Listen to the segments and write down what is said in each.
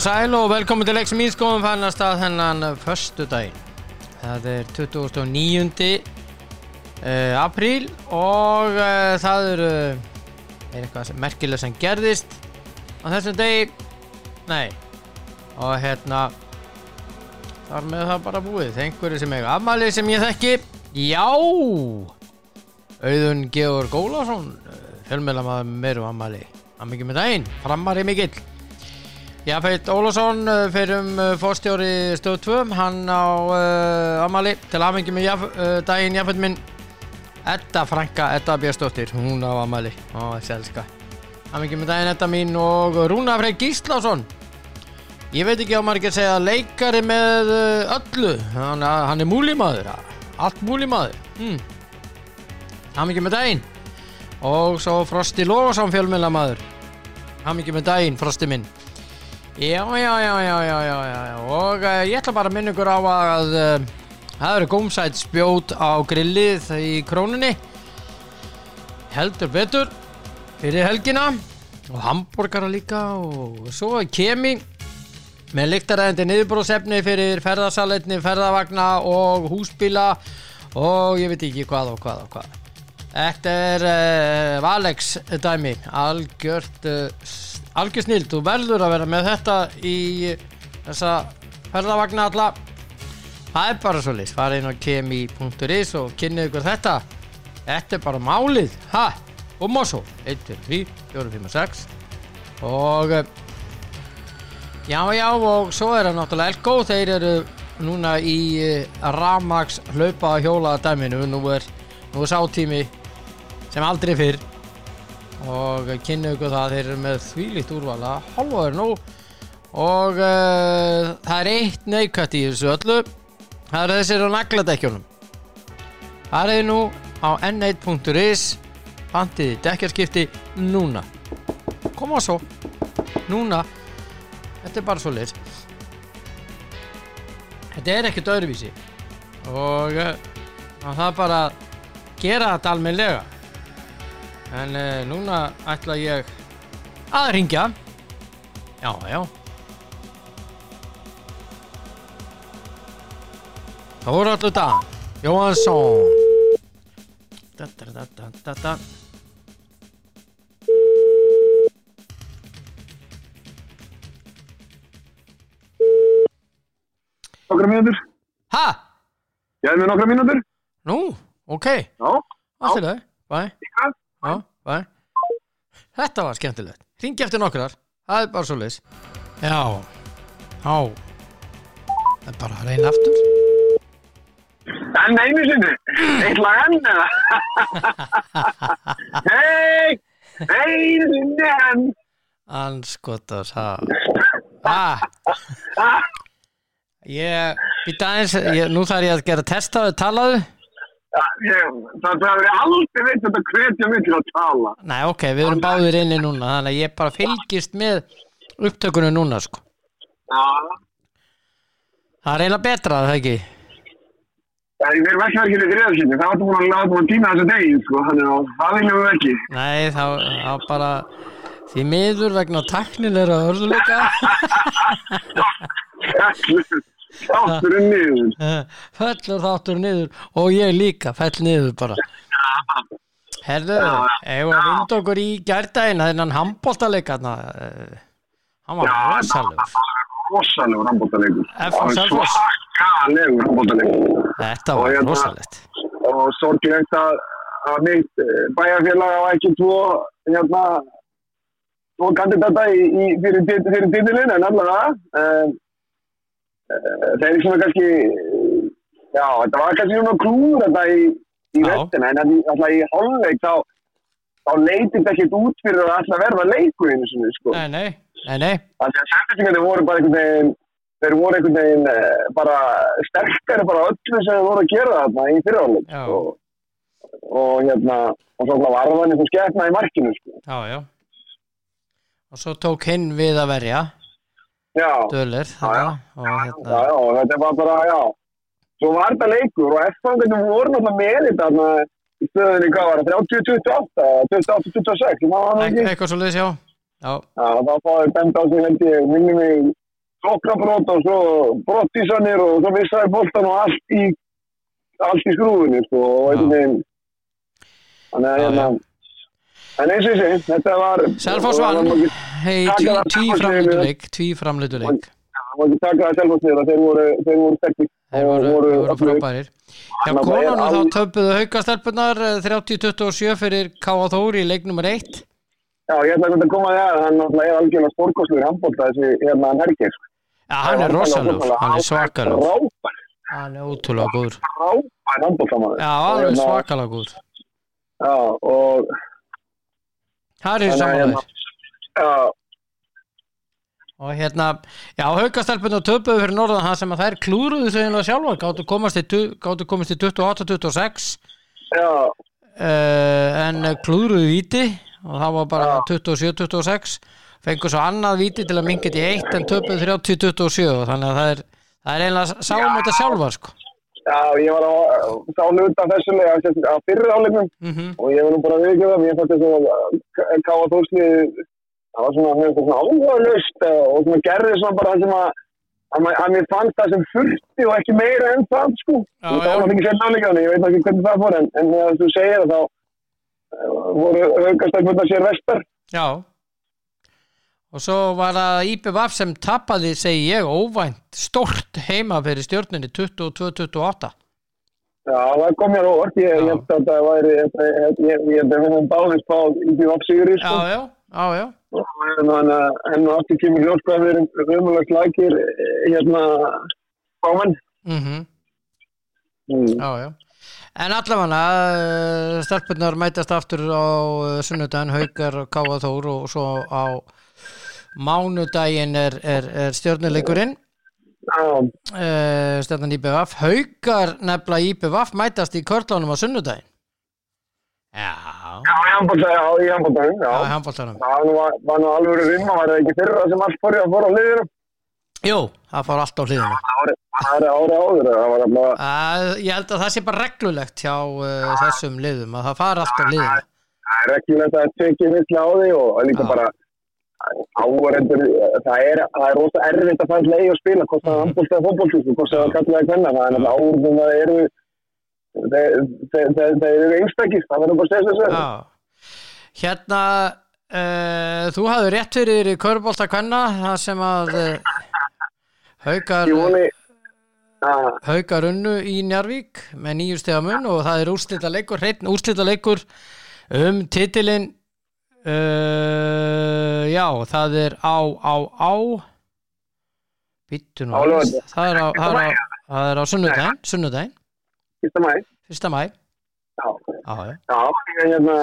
Og sæl og velkomin til leiks mín skoðum fannast að hennan förstu daginn. Það er 29. Uh, apríl og uh, það eru er eitthvað sem merkilega sem gerðist á þessum degi. Nei, og hérna þar með það bara búið. Einhverju sem eiga afmælið sem ég þekki. Já, Auðun Georg Ólafsson, fjölmjölamæður meiru afmæli. Hann mikið með daginn, framari mikill. Jafnveit Ólafsson fyrir um fórstjóri stöð 2 hann á uh, amali til aðmengi með jaf, uh, daginn jafnveit minn. Edda Franka, Edda Björnsdóttir hún á amali, ó þessi elska aðmengi með daginn Edda mín og Rúna Frey Gíslásson ég veit ekki á maður að segja leikari með öllu. Hann, hann er múlimaður allt múlimaður hmm. aðmengi með daginn. Og svo Frosti Lóðarsson fjölmjölamæður aðmengi með daginn Frosti minn Já, já, já, já, já, og uh, ég ætla bara að minna ykkur á að uh, það eru gómsætt spjót á grillið í krónunni. Heldur betur fyrir helgina. Og hambúrgara líka og svo kemi með lyktaræðandi niðurbróðsefni fyrir ferðarsaletni, ferðarvagna og húsbíla. Og ég veit ekki hvað og hvað og hvað. Þetta er uh, Valex dæmi algjört uh, algjör snill, þú verður að vera með þetta í þessa ferðavagna alla. Það er bara svo list, fara inn á kemi.is og kynni ykkur þetta. Þetta er bara málið. Ha, og Mosó, 1, 2, 3, 4, 5, 6 og já, já, og svo er það náttúrulega Elko, þeir eru núna í Ramax hlaupa hjóla dæminu, nú er nú er sátími sem aldrei fyrr og kynna ykkur það þeir eru með þvílíkt úrvala halvaður nú og uh, það er eitt neikvægt í þessu öllu. Það er þessir á nagladekjunum það er nú á n1.is bandiði dekjarskipti núna. Koma svo. Núna. Þetta er bara svo lit þetta er ekkert öðruvísi. Og uh, það er bara að gera þetta almenlega en uh, núna ætla ég að ringja já, já Þóraldur Dan Jóhansson da, da, da, da, da, da. Nokkra mínútur? Ha? Ég hef með nokkra mínútur? Nú, ok Já. Allt í lagi, bæ Já. Já, bæ Þetta var skemmtilegt. Ringi eftir nokkrar, það er bara svo leis Já, já Það er bara að reyna aftur. En einu sinni, eitt lag enn eða? Hei, einu sinni enn. Anskotas, ha? Ég, býta aðeins ég, Nú þarf ég að gera testaðu, talaðu Ja, ég, það það er aldrei veit að hvetja mig til að tala. Nei, ok, við erum báðir inni núna Þannig að ég bara fylgist með upptökunum núna, sko Já, Það er eiginlega betra, það ekki það er verkefni ekki í þriðarsinni. Það var búin að búin að týna þessu degi, sko. Þannig að það viljum við ekki. Nei, þá, þá bara því miður vegna taknilega örðuleika Þátturinn niður. fellur þáttur niður og ég líka fell niður bara Herðu, eigum við að vinda okkur í gærdaginn þennan handbóltaleika hann var Já, rosalug Rosalegur handbóttaleikur. F.A. Selfoss. Svakalegur handbóttaleikur. Þetta Og var hérna- rosalegt og sorgilegt að, mitt eh, bæjarfélag á ekki tvo hérna tvo kandidata í, í, fyrir, fyrir titilin en allavega um, uh, þeir eru svona kannski já, þetta var kannski svona klúður þetta í, í vestina en alltaf í hálfleik þá þá leytið þetta ekkert út fyrir að alltaf verða leikur einu sinni sko. Nei, nei, nei, Þannig að sendingarnir voru bara einhvern veginn þeir voru einhvern veginn eh, bara sterkari bara öllu sem þeir voru að gera þarna í fyrirháleik Já. og, og hérna og svo var það einhvern skefna í markinu sko. Já, já. Og svo tók hinn við að verja Dölir og hérna og þetta var bara, já. Svo var þetta leikur og F-fangarnir voru náttúrulega með þetta í stöðinni, hvað var það, 30-28 28-26, það var það Ek, ekki eitthvað svo leiðis, já. Þá fáið dæmt á sig held ég, minni mig soknabrót og svo brottísanir og svo vissaði boltan og allt í allt í skrúfunni, sko, og veginn. Þannig að hérna en eins og ég segi, þetta var Selfoss það vann má ekki- hei, tví, það tví framleiduleik það má ekki taka það Selfoss niður að þeir voru, þeir voru sterkir þeir og voru, voru öflugir. frábærir. hjá það er konunum þá töpuðu haukastelpunar 30-27 fyrir K.A. Þór í leik nummer 1 Já, ég ætla að koma því að hann er algjörlega stórkosluður handbólta þessi hérna hann hergir. Já, hann er rosalegur, hann er Rápær, hann er ótrúlega góður. Já, alveg svakalega góður. Já, og Það er samanlega já, og hérna, já, haukastelpunar töpuðu fyrir norðan það sem að þær klúruðu sig einlega sjálfa, gáttu komast í, í 28-26 já, uh, en klúðruðu víti og það var bara 27-26 fengur svo annað víti til að þetta í eitt en töpuð 30-27 og þannig að það er, það er einlega sáum þetta sjálfa sko. Já, ég var að sá hluta þessu leik að, að fyrir áleiknum mm og ég var nú bara að viðkjöða, mér fannst þess að káa þóslið, það var svona, svona áhugaðlust og svona gerði svona bara það sem að að að mér fannst það sem furti og ekki meira en það sko. Já, það var náttúrulega ekki sérna áleikaðan, ég veit ekki hvernig það fór en, en þú segir það þá eh, voru haugastækmundar sér vestar. Já og svo var það IPVF sem tapaði segi ég óvænt stort heima fyrir stjórnunni 22-28 Já, það kom mér óvart, ég, Já. held að það væri, ég, held að við höfum báðist á í því opsigur í Já, sko. já, já, já Þannig að enn og aftur kemur ljós hvað við erum umhverflegt lækir hérna bámann. mm Mm. Já, já. En allavega uh, stelpunar mætast aftur á uh, sunnudaginn, Haukar, Káa Þór og svo á mánudaginn er, er, er stjórnuleikurinn uh, stjórnan IPVF Haukar nefnilega IPVF mætast í körlunum á sunnudaginn. Já, já, í handbólta, já, í handbóltanum, handbóltanum Það var, nú alveg rimma, var það ekki fyrra sem allt fór að á liðinu? Jú, það fór allt á hliðina. Það var ári áður, það uh, Ég held að það sé bara reglulegt hjá uh, þessum liðum að það fara allt á hliðina. Það er þetta að tekja vissla á því og líka bara áhverjandur, það er, það er rosa erfitt að fara leið og spila, hvort það er handbólta eða fótbólta, hvort það er kallaði hvenna, það er náttúrulega áhverjum það eru, þeir eru einstakist, það verður bara að segja hérna uh, þú hafði rétt fyrir í körbólta kvenna það sem að uh, haukar, Ég voni, að, haukar unnu í Njarvík með nýju stiga mun og það er úrslita leikur, hreitn úrslita leikur um titilin uh, já, það er á, á, á. Býttu nú aðeins. það er á, á, á sunnudaginn, sunnudaginn, fyrsta mæ, fyrsta mæ já, já, já, hérna,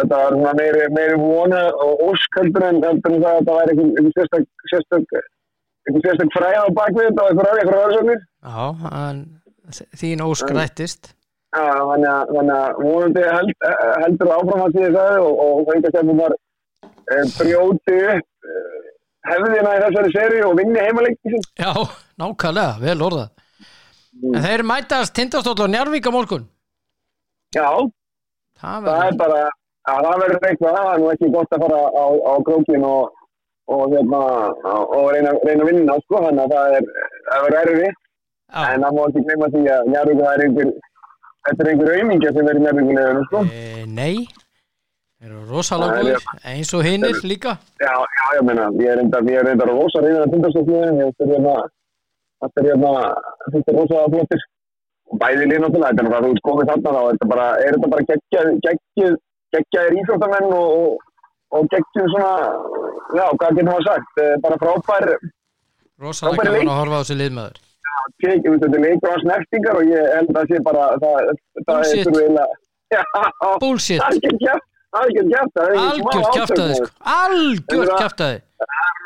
þetta var meiri, meiri vona og ósk heldur en, það að það væri einhver, einhver sérstök, sérstök, einhver sérstök fræð á bakvið og einhver aðeins, já en þín ósk rættist. Já, þannig að, eh, heldur áfram að því það og, og einhvern veginn var e, brjóti upp e, hefðina í þessari seri og vinni heimaleikti sín. Já, nákvæmlega, vel orðað. Mm. En þeir mætast Tindastóll og Njarvík á morgun. Já, Það það er bara, að það verður eitthvað, það er nú ekki gott að fara á, á krókin og, og, hérna, og reyna, reyna vinna, sko, þannig að það er, það verður erfi, Já, en það má ekki gleyma því að Njarvík það er einhver, þetta er einhver aumingja sem er í Njarvíkuleginu, sko. e, nei eru Það er- góður eins og hinnir líka Já, já, ég meina, ég er enda, ég er enda rosa reyðan að tindastöfniðin, ég er hérna, þetta er hérna, þetta er rosa flottir. Bæði líð náttúrulega, þetta er náttúrulega, ert komið þarna þá, er þetta bara, er þetta bara geggjað, geggjað, geggjaðir íþróttamenn og, og, geggjum svona, já, hvað getur maður sagt, eh, bara frábær, gaman leik. að horfa á þessi liðmaður tekjum, þetta er leikur á snertingar og ég held að það sé bara, það, það er já, Bullshit, það er ekki kjæft, það er ekki kjæft, það er sko. Það-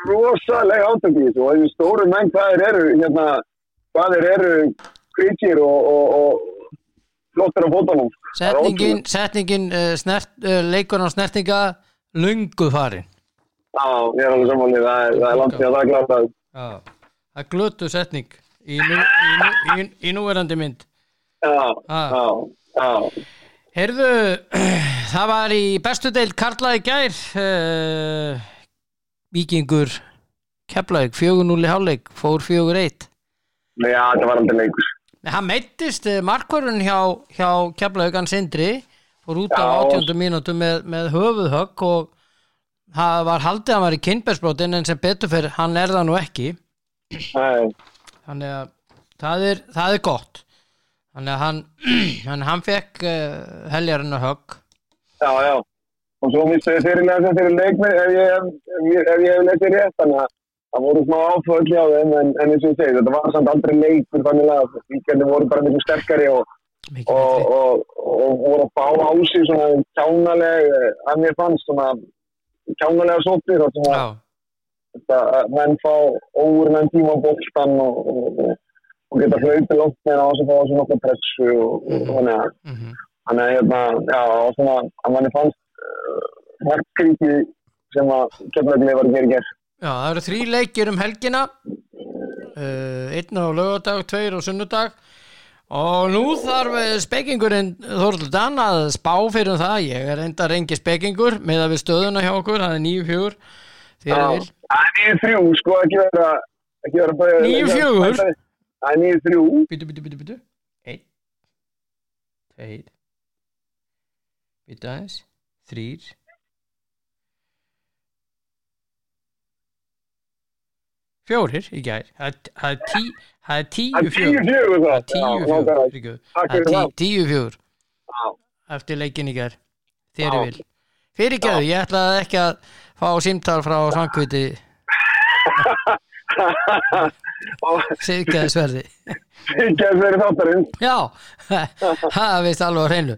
rosalega átök í þessu og þessi stóru menn hvað þeir eru hérna, hvað þeir eru kvíkir og, og, og flottir á Það er Setningin, setningin uh, snert, uh, leikur á snertinga lungu farin. Já, ég er alveg samanlega, það er, það er langt því að það. Er klart að það er glötu setning í, nú, í, nú, í, í núverandi mynd já, Ah. já, já, Heyrðu, það var í bestu deild Karla í gær uh, Víkingur Keflavík, 4-0 í hálfleik fór 4-1 Já, þetta var aldrei leikus. hann meittist markvörun hjá, hjá Keflavík hann Sindri fór út á. 18. mínútu með, með höfuðhögg og það var haldið að hann var í kynbergsbrotin en sem betur fyrir hann er það nú ekki Nei, þannig að það er, það er gott. Þannig að hann hann, hann fekk uh, heljarinn högg. Já, já. Og svo misti ég fyrirlega sem fyrir leikmi ef ég ef ég, ef ég hef lesið rétt, þannig að það voru smá áföll hjá þeim, en, en eins og ég segi, þetta var samt aldrei leikur þannig að víkjandi voru bara miklu sterkari og, og, og, og voru að fá á sig svona kjánaleg, eh, að mér fannst svona kjánalega þar sem að Já, að menn fá óurmenn tíma á bókstan og, og, og, og geta hlaupið langt með á þess að fá þessu nokkuð pressu og, og Mhm. þannig að mhm. þannig að hérna, já, og svona að manni fannst uh, markkríki sem að kemlauglega var að gera gerð. Já, það eru þrý leikir um helgina. Uh, einn á lögadag, tveir á sunnudag. Og nú þarf eh, spekingurinn Þorl Dan að spá fyrir um það, ég er enda reyngi spekingur með að við stöðuna hjá okkur, það er nýju fjögur. Þér er vil Það er nýju þrjú, sko, ekki vera ekki vera bara... Níu fjögur? Það er nýju þrjú. Byttu, byttu, byttu, byttu Einn Tveir Byttu aðeins. Þrýr Fjórir í gær. Það er- tíu fjögur. Það er tíu fjögur. Það. Er fyrir tíu fjögur. Eftir leikin í gær. Þér Já. er vil. Fyrirgefðu, ég ætlaði ekki að fá símtal frá Og ekki að vera þáttarinn. Já, það veist alveg á hreinu.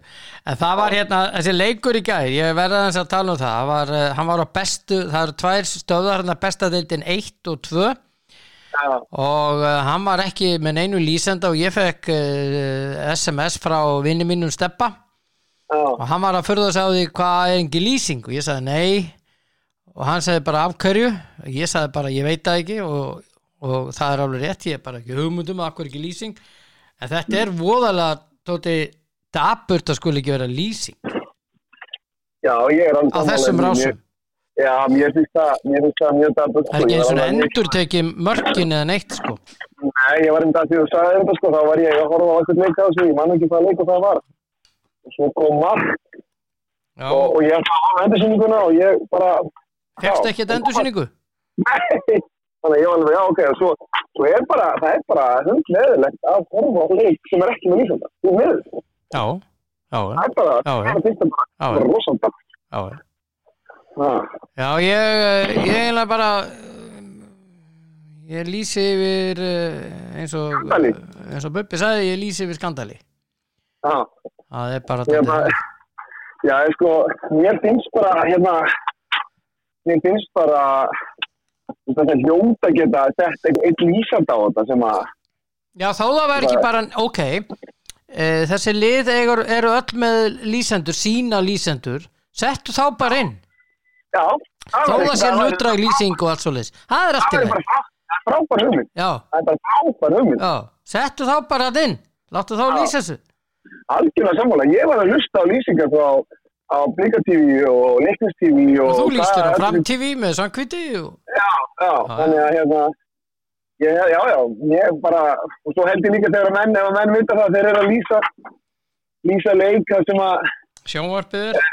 En það var hérna, þessi leikur í gær Ég verða þess að tala um það, það var, eh, Hann var á bestu, það eru tvær stöðar hérna besta deildin 1 og 2 Já, og uh, hann var ekki með neinu lýsenda og ég fekk uh, SMS frá vinni mínum Steppa já, og hann var að förða á því hvað er engi lýsing? Og ég sagði nei og hann sagði bara af hverju? Og ég sagði bara ég veit það ekki og, og það er alveg rétt, ég er bara ekki hugmyndum af hverju ekki lýsing? En þetta er voðalega tóti daburt að skuli ekki vera lýsing. Já, ég er á þessum rásum. Já, mér finnst það, það mjög daburt. það er ekki eins og endur tekið mörkin eða neitt sko. Nei, ég var enda að því þú sagði þetta sko, þá var ég að horfa á eitthvað leik á þessu, ég man ekki hvað leik og það var. Og svo kom mark. Já, og, og ég ætla að hafa endursyninguna og ég bara... fegst ekki þetta endursýningu? Nei, þannig að ég var alveg, já, ok, svo, svo er bara, það er bara hundleðilegt að horfa á leik sem er ekki með lýsanda. Þú með, Já, já, það er bara, það finnst það bara, já, bara rosanda. já, já. Já, Já, ég, ég eiginlega bara ég lýsi yfir eh, eins og Skandali. eins og Bubbi sagði, ég lýsi yfir skandali. Já, það er bara bara, já, ég sko, mér finnst bara, hérna, mér finnst bara, þetta hljóta geta sett einn einn lýsanda á þetta sem að, Já, þó það var ekki bara, ok. E, þessi lið eru, eru öll með lýsendur, sína lýsendur settu þá bara inn. Já, var það sé hlutdrag lýsing og allt svo leys það er allt í frá- það er frábær hugmynd, það er bara frábær hugmynd, settu þá bara þetta inn. Láttu þá lýsa þessu. Algjörlega sammála, ég var að lusta á lýsingar frá á Blika TV og Leiknis TV og... og þú lýstir á hvað- Fram TV með samkviti og Já, já, þannig að hérna, ég, já, já, ég bara, og svo held ég líka þegar menn, ef menn vita það, þeir eru að lýsa, lýsa leik þar sem að sjónvarpið er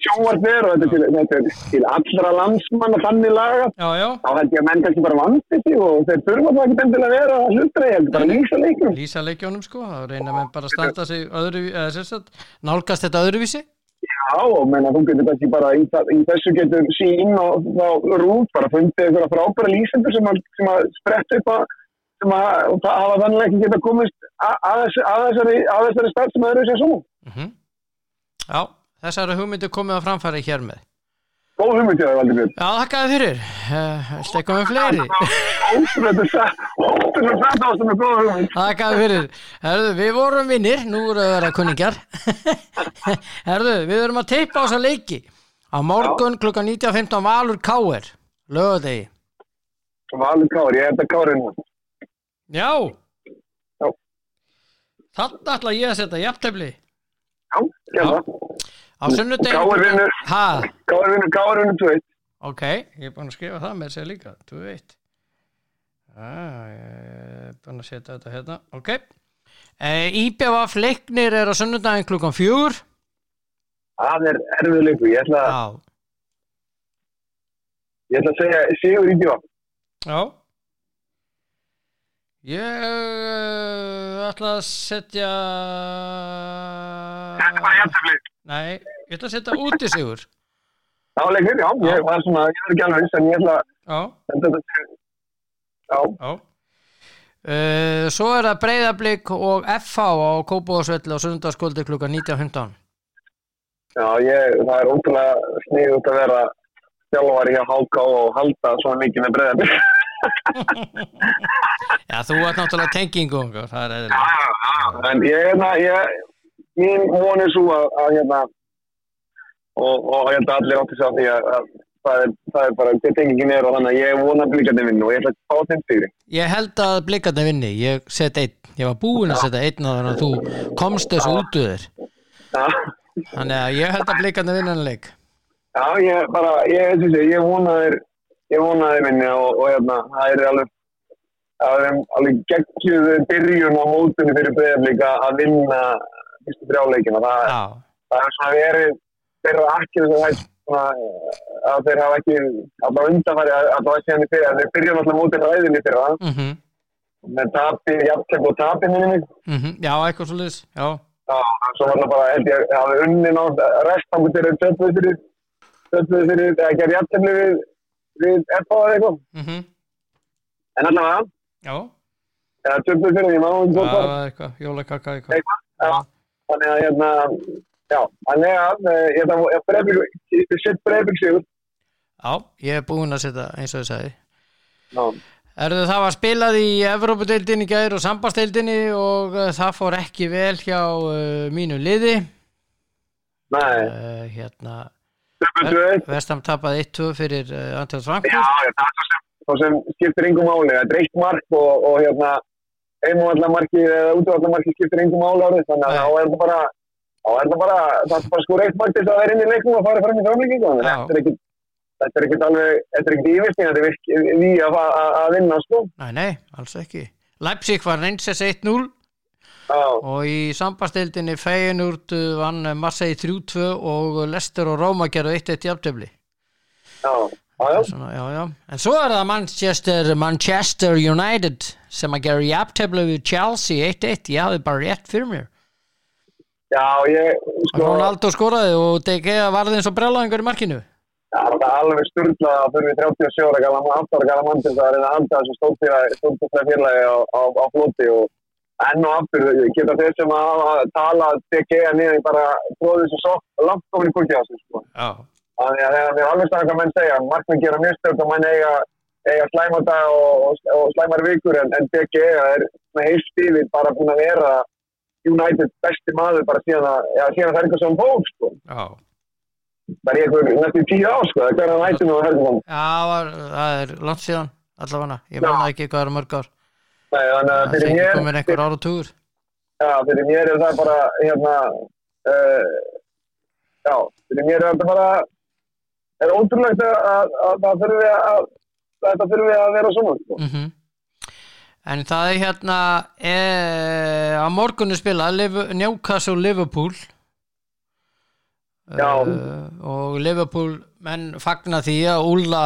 sjónvarp er og þetta til, þetta er til allra landsmanna þannig laga, Já, já, þá held ég að menn kannski bara vandi sig og þeir þurfa það ekki endilega að vera að hlutra, ég held bara lýsa leiknum. lýsa leikjónum sko þá reyna menn bara að standa sig öðru, eða sagt, nálgast þetta öðruvísi Já, menna, þú getur kannski bara í, það- í þessu getur sín og þá rút bara fundið einhverja frábæra lýsendur sem að, að spretta upp að sem að það hafa þannig ekki geta komist að, að, að, þessari, þessari stað sem öðru sér svo. mm Já, þessari hugmyndu komið að framfæri hér með Góð hugmynd ég að Valdi Björn. Já, þakkaði fyrir Stekkum við fleiri Ótrúlega satt, ótrúlega satt ástum með góð hugmynd. Þakkaði fyrir Herðu, við vorum vinnir, nú erum við að vera kunningjar Herðu, við erum að teipa á þessa leiki Á morgun klukkan 19.15 Valur Káir Lögadegi Valur Kári, ég er þetta Kári nú. Já Já. Þarna ætla ég að setja jafntefli Já, Já. gerða. á sunnudegi Vinnur. ha, Káur vinnur, Káur vinnur 2-1. ok, ég er búin að skrifa það með sér líka 2-1 ah, ég er búin að setja þetta hérna ok e, IBF leiknir er á sunnudaginn klukkan fjögur Það er erfið leikur. Ég ætla, já, ég ætla að segja Sigur í bjóð. já ég uh, ætla að setja Þetta var jæftaflið. Nei, ég ætla að setja út í sigur Það var leikur, já. Ég var svona, ég er ekki alveg viss, en ég ætla já að. Já, Já. Uh, svo er það breyðablík og FH á Kópavóðsvelli á sunnudagskvöldi klukkan 19.15 já, ég, það er ótrúlega sniðut að vera þjálfari hjá HK og halda svona mikið með breyðabli. Já, þú ert náttúrulega tengingu það er eðlilega En ég, hérna, ég, mín von er svo að, að hérna, og, ég held að allir átti á því að, að það, er, það er bara, þetta tengingin er og þannig að ég vona að blíkandi vinnu og ég ætla að fá þeim stigri. Ég held að blikandi vinni, ég set einn. Ég var búinn að setja einn á þannig að þú komst þessu út úr þér. Já, þannig að ég held að blikandi vinna en leik. Já, ég bara, ég, ég, ég, vona þeir, ég vona þeir vinni og, og hérna, það er alveg, það er alveg geggjuð byrjun á mótunni fyrir breyðablíka að vinna fyrstu þrjáleikina. Það, Já, það er svona verið þeirra akkir það að þeir hafa ekki að það undanfæri að það var síðan í fyrir að þeir byrja náttúrulega mótið ræðinni fyrir það mhm, með tapi, jafnkjöp og tapi mig mhm, já, eitthvað svo liðs Já, Já, svo var það bara, ég, að hafa unni nátt restangu þeirra töfnum fyrir töfnum fyrir, eða gerði jafnkjöfni við við eða eitthvað. Mhm, en allavega, já. töfnum fyrir, ég maður um Það tótt var. eitthvað, jólakaka eitthvað þannig að hérna já, þannig að eh, ætla að breyfing, breyfing sigur. Já, ég er búinn að setja eins og ég sagði. Já, Erðu það var spilað í Evrópudeildinni gæður og sambasteildinni og uh, það fór ekki vel hjá uh, mínu liði. Nei, uh, hérna Vestam tapaði 1-2 fyrir uh, Antjóð Já, Frankfurt. Já, það er svo sem, skiptir yngum máli. Það er eitt mark og, og hérna, einmávallamarki eða útvallamarki skiptir yngum máli árið. Þannig að þá er það bara, þá er það bara, það er bara sko eitt þess að vera inn í leiknum og fara fram í framlíkingu. Já. Þetta er er ekkit alveg, þetta er ekkit yfirsting, þetta er við að, að, að vinna, sko. Nei, nei, alls ekki Leipzig var reynsess 1-0 Já, og í sambasteildinni Feyenoord vann Marseille 3-2 og Leicester og Róma gerðu 1-1 jafntefli já, já, já. Svona, já, já. En svo er það Manchester, Manchester United sem að gera jafntefli við Chelsea 1-1, ég hafði bara rétt fyrir mér. Já, ég, sko, Ronaldo skoraði og DG varði eins og brjálæðingur í markinu. Það er alveg sturglað að fyrir 37 ára gala, 8 ára gala mann til þess að reyna að halda þessu stórtfélagi félagi á, á, á flóti og enn og aftur geta þeir sem að talað DG niður bara tróðið þessu langt komin í þessu sko. Já, Þannig að þegar þeir alveg hvað menn segja, markminn gera mistök og menn eiga, eiga slæma dag og, og, og slæmar vikur en, en DG er með heilt yfir bara búin að vera United besti maður bara síðan að, já, síðan að það er eitthvað sem fók sko. já. Það er eitthvað næstu tíu ár sko, það er hverjan hættinu og helgum. Já, var, það er langt síðan allavega, ég manna ekki hvað eru mörg ár. Nei, þannig að það fyrir er ekki mér, komin einhver áratugur já, fyrir mér er það bara, hérna, uh, já, fyrir mér er þetta bara, er ótrúlegt að, að, að það þurfi að, þetta þurfi að vera svona, sko. mm En það er hérna e, að morgunu spila Newcastle Liverpool Já. uh, og Liverpool menn fagna því að Úlla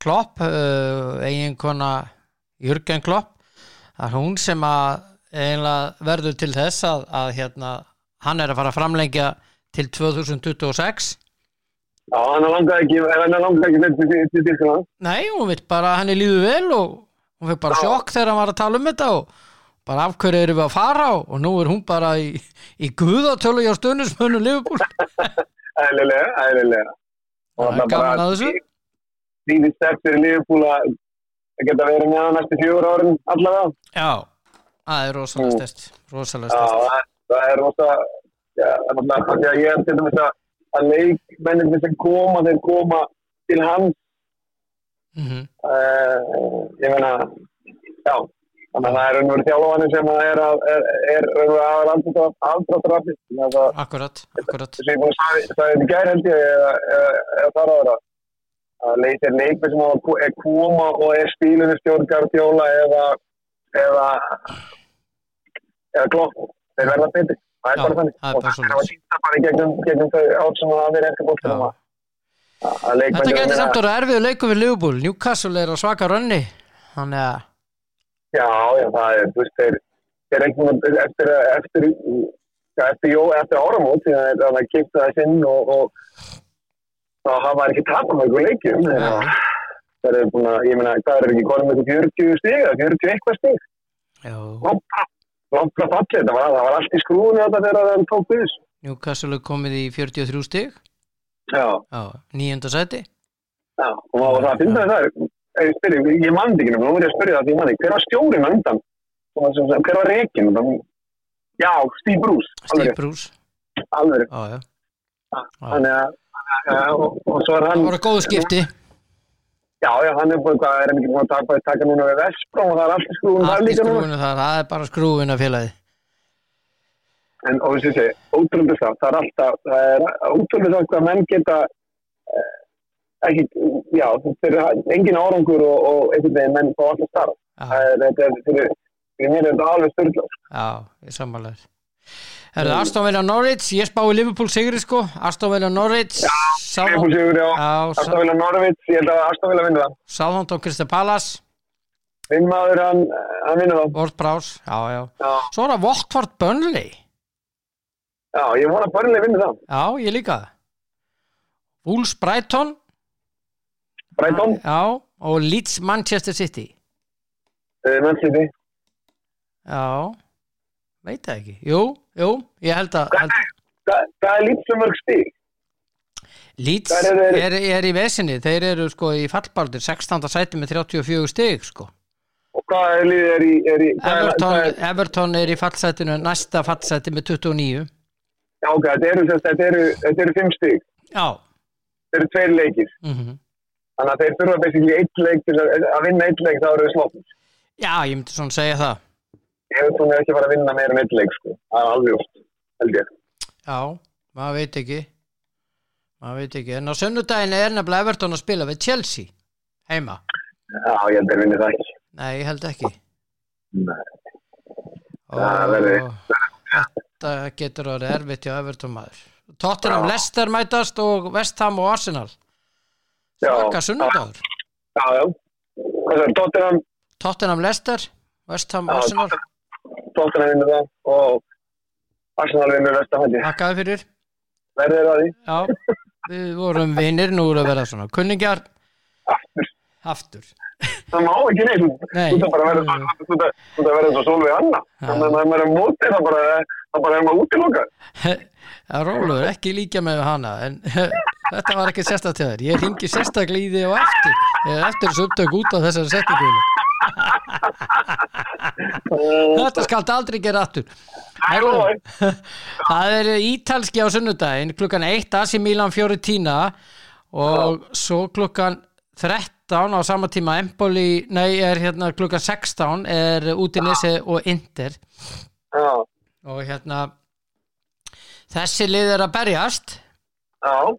Klopp uh, eiginkona Jürgen Klopp það er hún sem að verður til þess að, að hérna, hann er að fara að framlengja til 2026 Já, hann langaði ekki, hann langaði ekki til, til, Þýskaland. Nei, hún veit bara að henni líður vel og hún fikk bara Já. sjokk þegar hann var að tala um þetta og bara af hverju erum við að fara og, og nú er hún bara í, í guðatölu hjá stundismönnum Liverpool Æðilega, æðilega. Það er gaman að þessu Þýðið stefn fyrir Liverpool að geta verið með hann næstu fjögur árin allavega. Já, það er rosalega Mm. styrst rosalega Já, styrst það, það er rosa, já, það er náttúrulega, ég er til dæmis að, að leikmennir sem koma, þeir koma til hans mm uh, ég meina já, Þannig að það er raunveru þjálfanir sem að er er, er raunveru aðal afdráttarafni. Þannig að það, akkurat, akkurat þess að ég búin að sagði þetta í gær held ég, eða, þar ára, að leik er leikmi sem er koma og er spílunni stjórn Gardiola eða, eða, eða glopp. Þeir verða betri. Það er bara þannig. það er Og það er að sýnda bara gegnum, þau átt sem að vera eftir. Að leikmenn Þetta getur samt orðið erfið leikum við Liverpool Newcastle er á svaka rönni þannig að Já, já, það er, þú veist, þeir, þeir ekki múin eftir, eftir, eftir, eftir áramót, því að það er kipta þess inn og, þá hafa þeir ekki tapað mjög leikjum. Já. Það er búin að, ég meina, það er ekki konum með 40 stig eða 40 eitthvað stig. já, Frá fallið, það var, það var allt í skrúinu þetta þegar það tók við. Þessu. Newcastle er komið í 43 stig. Já, Já, nýjönda seti já, og það- það finnst það það, ég spyrir, ég mann ekki nú er ég að spyrja það því ég mann ekki, hver var stjórinn á undan? Hver var reikin? Já, Steve Bruce, Steve Bruce. Alveg. Já, já. Þannig að og, og svo er hann Það voru góð skipti já, já, hann er búin, hvað er hann ekki búin að taka, taka núna við Vespró og það er allt í skrúin það líka núna. skrúinu þar, það er bara skrúinu félagi en og þessi segi, ótrúlega það, það er alltaf það er ótrúlega það hvað menn geta eh, ekki, já, þetta er engin árangur og, og einhvern veginn menn fá alltaf starf Það er- þetta er fyrir fyrir mér er þetta alveg styrla já, ég sammálaður Það Aston Villa Norwich, ég spái Liverpool sigri sko. Aston Villa Norwich Leifur Sigur, já, Já, Astafélag Norvits ég held að Astafélag vinna það. Southampton Crystal Palace. Vinnmaður hann, hann vinna það. Ward Prowse, já, já. Já, Svo er það Watford Burnley. Já, ég vona börnlega vinna það. Já, ég líka. Wolves Brighton. Brighton, Já, og Leeds Manchester City. Uh, Man City. Já, veit það ekki. Jú, jú, ég held að held, Það, það er lítið sem mörg stík Hvar eru þeir? er, er í vesinni. Þeir eru sko í fallbaldur 16. sæti með 34 stig sko. Og hvað er liðið er í, er hvað er- Everton, hvað er- Everton er í fallsætinu næsta fallsæti með 29 Já, ok, þetta eru, sem sagt, þetta eru, þetta eru fimm stík Já. Þetta eru tveir leikir. Mm þannig að þeir þurfa basically eitt leik til að, vinna eitt leik þá eru þeir sloppin Já, ég myndi svona segja það hún er ekki að fara að vinna meira en eitt leik sko. það er alveg jótt, held ég. Já, maður veit ekki. Maður veit ekki. En á sunnudaginn er nefnilega Everton að spila við Chelsea heima. Já, ég held að vinni það ekki. Nei, ég held ekki. Nei. Það þetta getur orðið erfitt hjá Everton maður. Tottenham. Leicester mætast og West Ham og Arsenal. Svaka sunnudagur. Já, já. Tottenham, Tottenham, Leicester, West Ham, Arsenal Tottenham vinnur það og Arsenal vinnur vestamætti Takkaði fyrir. Verður það því. Já, við vorum vinir, nú við að vera svona kunningjar aftur. Aftur. Það má ekki neitt. Nei. þú ert bara að verða svo- þú ert að verða svo sólvið anna. Þannig að maður er mótið það bara það bara er maður útilokað. Það rólur ekki líka með hana en þetta var ekki sérstaklega til þér. Ég ringi sérstaklega í þig og eftir eftir þessu upptök út á þessari setningu Þetta skalt aldrei gera aftur. Það er ítalski á sunnudaginn klukkan 1 AC Milan Fiorentina. Og svo klukkan 13 á sama tíma Empoli, nei er hérna klukkan 16 er Udinese og Inter. Og hérna þessi lið er að berjast. Já,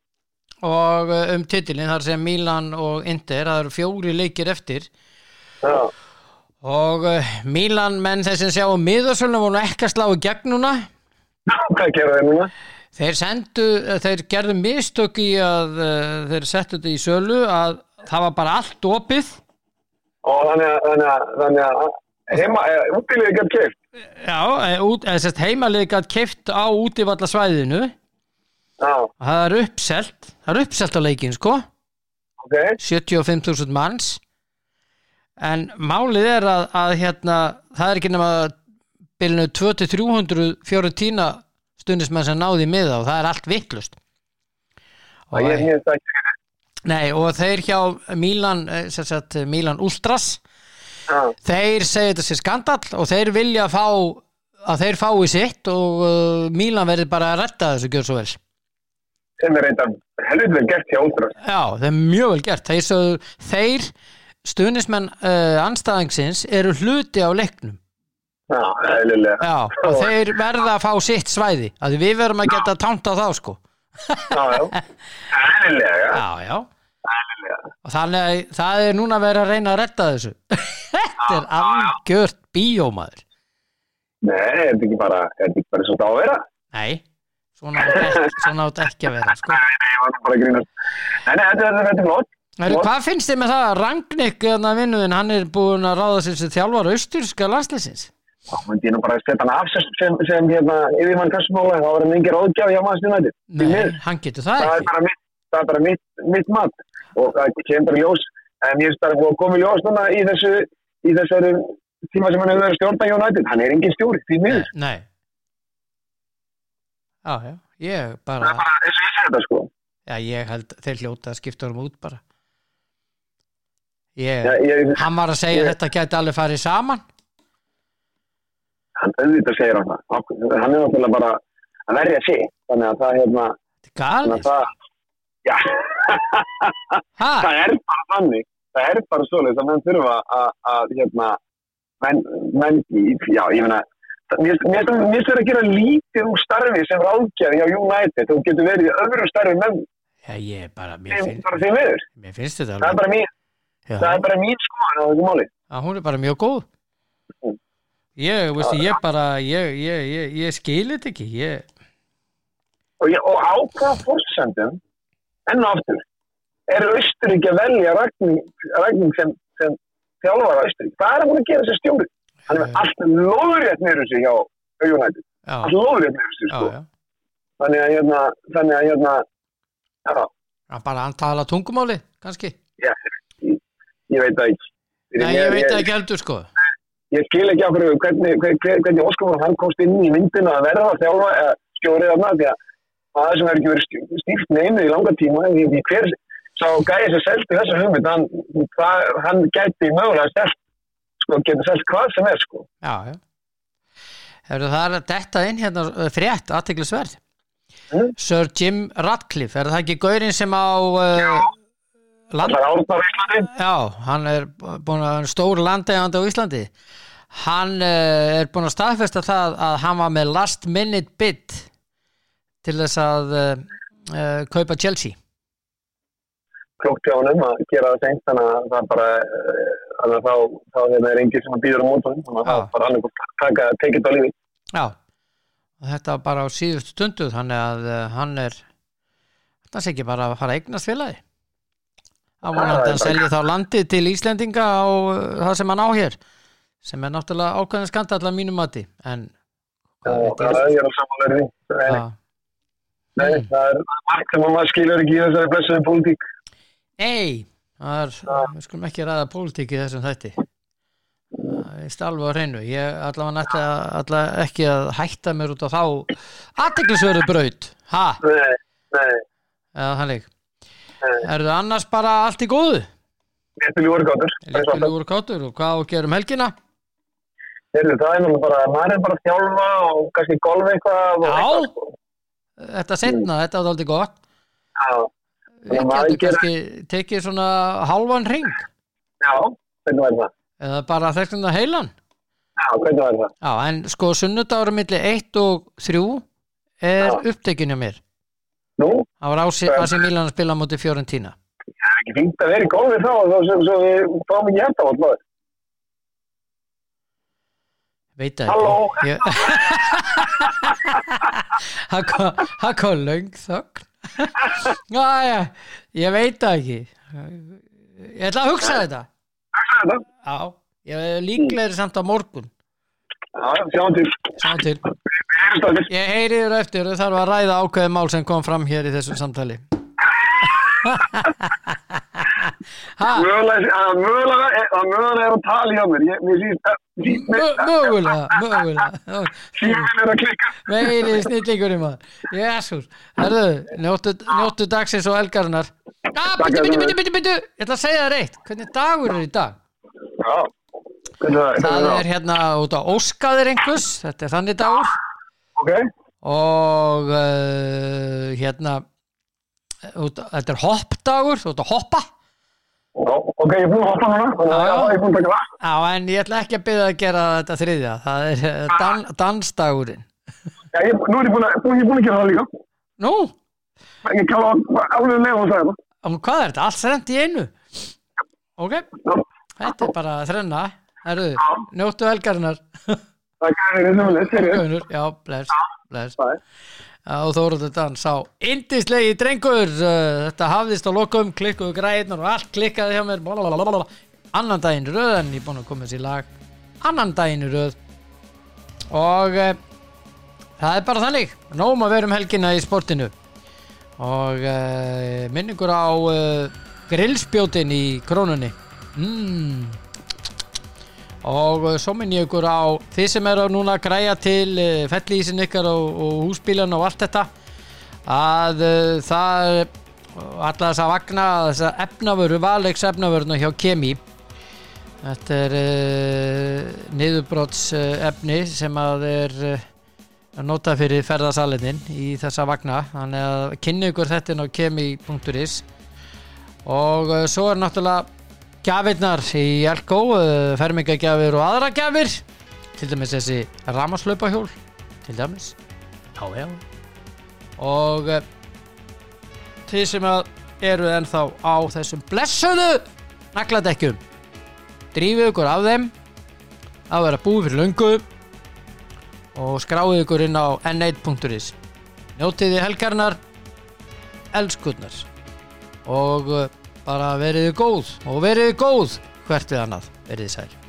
og um titilin þar sem Milan og Inter, það eru fjóri leikir eftir já. Og uh, Milan menn þeir sem sjá um miðarsölunum voru ekki að slá í gegn núna. Hvað gera þeir núna? þeir sendu, uh, þeir gerðu mistök í að uh, þeir settu þetta í sölu að það var bara allt opið. Og þannig að þannig að, heima, útilíði gætt keift já, eh, út, eða sérst heimalið gætt keift á útivalla svæðinu já, og það er uppselt það er uppselt á leikin sko. Ok. 75.000 manns en málið er að, að hérna, það er ekki nema bylunu 200-300 Fiorentina stundismenn sem náði miða og það er allt vittlust og og þeir hjá Milan, eh, sagt, Milan Ultras já, þeir segja þetta sér skandall og þeir vilja fá að þeir fái sitt og uh, Milan verður bara að retta þessu gjör svo vel. Sem er reyndan helvita vel gert hjá útrast Já, það er mjög vel gert. Þeir, sögðu, þeir stuðnismenn uh, anstæðingsins eru hluti á leiknum Já, eðlilega. Já, og þeir verða að fá sitt svæði að við verðum að geta tánt á þá sko Já, já. Eðlilega. Já, já og þannig að það er núna verið að reyna að redda þessu Þetta er algjört bíómaður Nei, er þetta ekki bara, er þetta ekki bara svo það á að vera? Nei, svona átt ekki, svona ekki að vera sko. Nei, nei, að þetta er flott. Heru, Hvað finnst þið með það að Rangnick vinnuðin, hann er búin að ráða sér sem þjálfar austurska landsleysins Þá myndi ég nú bara að setja hann af sem, sem, hérna, yfirmann kassmála, þá var hann engin ráðgjaf hjá maður stundæti. Nei, hann getur það Það er ekki mitt, það er bara mitt, mitt mat og það kemur ljós, en ég búið að koma í ljós núna í þessu, í þessari tíma sem hann hefur verið stjórna hjá United. Hann er engin stjóri, því miður. Nei Já, já, ég Það bara er bara eins og ég segi þetta, sko. Já, ég held þeir hljóta að skipta um út bara ég, Já, ég, Hann var að segja ég- að þetta gæti alveg farið saman. Hann auðvitað segir hann það. Hann er náttúrulega bara að verja sig, þannig að það, galið. að það, já, Ha? það er bara þannig. Það er bara svoleiðis að menn þurfa að, hérna menn, menn já, ég meina mér mér- mér finnst það að gera lítið úr starfi sem ráðgjafi hjá United. Þú getur verið öðru starfi menn Já, bara, mér, finn, bara mér finnst þetta það er alveg bara mín það Já, er bara mín skoðan þessu að hún er bara mjög góð. Mm. Ég, veistu, ég bara ég, ég, ég, ég skil þetta ekki og, og á hvaða fórsendum enn og aftur er Austurík að velja Ragning sem, sem þjálfara Austurík, hvað er hann búin að gera sér stjóri? Hann er með allt lóðrétt neyru sig hjá United, Já, allt lóðrétt neyru sig já, sko. já. Þannig að hérna þannig að hérna já, bara hann tala tungumáli, kannski ég veit það ekki. Nei, ég veit það ekki heldur sko. Ég skil ekki okkur hvernig, hvernig, hvernig óskumar hann komst inn í myndina að verða að þjálfa eða skjórið þarna því að það sem er ekki verið stýrt neinu í langa tíma því því hver sá gæði sem seldi þessa hugmynd hann, það, hann gæti mögulega selt sko, getur selt hvað sem er sko. Já, já. Hefur það að detta inn hérna uh, frétt, aðteglisverð Mm. Sir Jim Radcliffe, er það ekki gaurinn sem á uh, land, Já, hann er búin að stór landegandi á Íslandi. Hann uh, er búin að staðfesta það að hann var með last minute bid til þess að uh, kaupa Chelsea. Klókt hjá honum að gera það seint þannig að það bara eh, að þá, þá er enginn sem að býður á mótunum þannig að það bara annað taka tekið á lífi. Já, og þetta bara á síðustu stundu þannig að hann er það sé ekki bara að fara að eignast félagi að það er að bara- selja þá landið til Íslendinga á uh, það sem hann á hér sem er náttúrulega ákveðin skandall að mínum mati en og það er ég er á samanlega því Nei, Já. Nei, Mm. það er margt sem að maður skilur ekki í þessari blessuðu pólitík. Nei, það er, við skulum ekki ræða pólitík í þessum þætti. Það er alveg á hreinu. Ég allavega nætti að allavega ekki að hætta mér út á þá aðteklisverðu braut. Nei, nei, þannig. Er það annars bara allt í góðu? Þetta er ljúri gátur. Líkilegur kátur og hvað á að gera um helgina? Heyrðu, Það er bara, maður er bara að þjálfa og kannski golfa eitthvað. Já. eitthvað, sko. Þetta setna, þetta var aldrei gott Já, Við getum kannski tekið svona halvan ring já, hvernig væri það? eða bara þekkna heilan Já, hvernig væri það? Já, en sko sunnudagur milli 1 og 3 er hjá mér Nú, Það var Asi Milan að spila móti Fiorentina það er ekki fínt að vera í golfi þá, þá svo við fáum ekki hægt á allavega. Veit Halló? ekki Ég- Það kom- löng þögn Jæja, ég veit það ekki Ég ætla að hugsa þetta er þetta. Já, ég er líklegri samt á morgun Já, sjáum til. Sjáum til. Ég heyri þér eftir og þarf að ræða ákveðið mál sem kom fram hér í þessu samtali. Mögulega mögulega er- að tala hjá mér. Mögulega, mögulega. Síðan er að klikka. Meiri snillingur í maður. Jésús, herðu, njóttu, dagsins og elgarinnar ah, Byttu, byttu, byttu, byttu, Ég ætla að segja þér eitt, hvernig dagur er í dag? Já, það Það er hérna út á óskaðir einhvers. Þetta er þannig dagur Ok, og uh, hérna út, þetta er hoppdagur, þú ert að hoppa Ok, ég er búin að hoppa að Já, en ég ætla ekki að byrja að gera þetta þriðja. Það er uh, dan, dansdagurinn. Já, ég, nú er ég búin að, búin, ég búin að gera það líka. Nú, Ég kalla alveg leið og sagði það. um, hvað er þetta? Allt þrennt í einu? Ok, þetta er bara þrenna. Herru, njóttu helgarinnar. er gæðið þessum. Gunnur, já, bless, bless. Það er. og Þóruldur Dans á indislegi drengur uh, þetta hafðist á lokum, klikkuðu græðnar og allt klikkaði hjá mér blablabla. annan daginn röð en ég er búin að koma þessi lag annan daginn röð og uh, það er bara þannig vera um helgina í sportinu og uh, minningur á uh, grillspjótin í krónunni mm. Og uh, svo minn ég ykkur á þið sem eru núna að græja til uh, fellísin ykkar og, og húsbílan og allt þetta. Að uh, það allar þess að vagna þess að efnavöru, valeiks efnavöruna hjá Kemi. Þetta er uh, niðurbrots uh, sem að er uh, að nota fyrir ferðasalinnin í þessa vagna. Þannig að kynni ykkur þetta á kemi.is og svo er náttúrulega gjafirnar í Elko uh, fermingagjafir og aðra gjafir. Til dæmis þessi ramaslaupahjól til dæmis. Já, já. og uh, þið sem eru ennþá á þessum blessuðu nagladekkjum drífið ykkur af þeim. Að vera búið fyrir löngu. Og skráið ykkur inn á n1.is njótiði helgarnar elskurnar. Og uh, bara veriði góð og veriði góð hvert við annað. Veriði sæl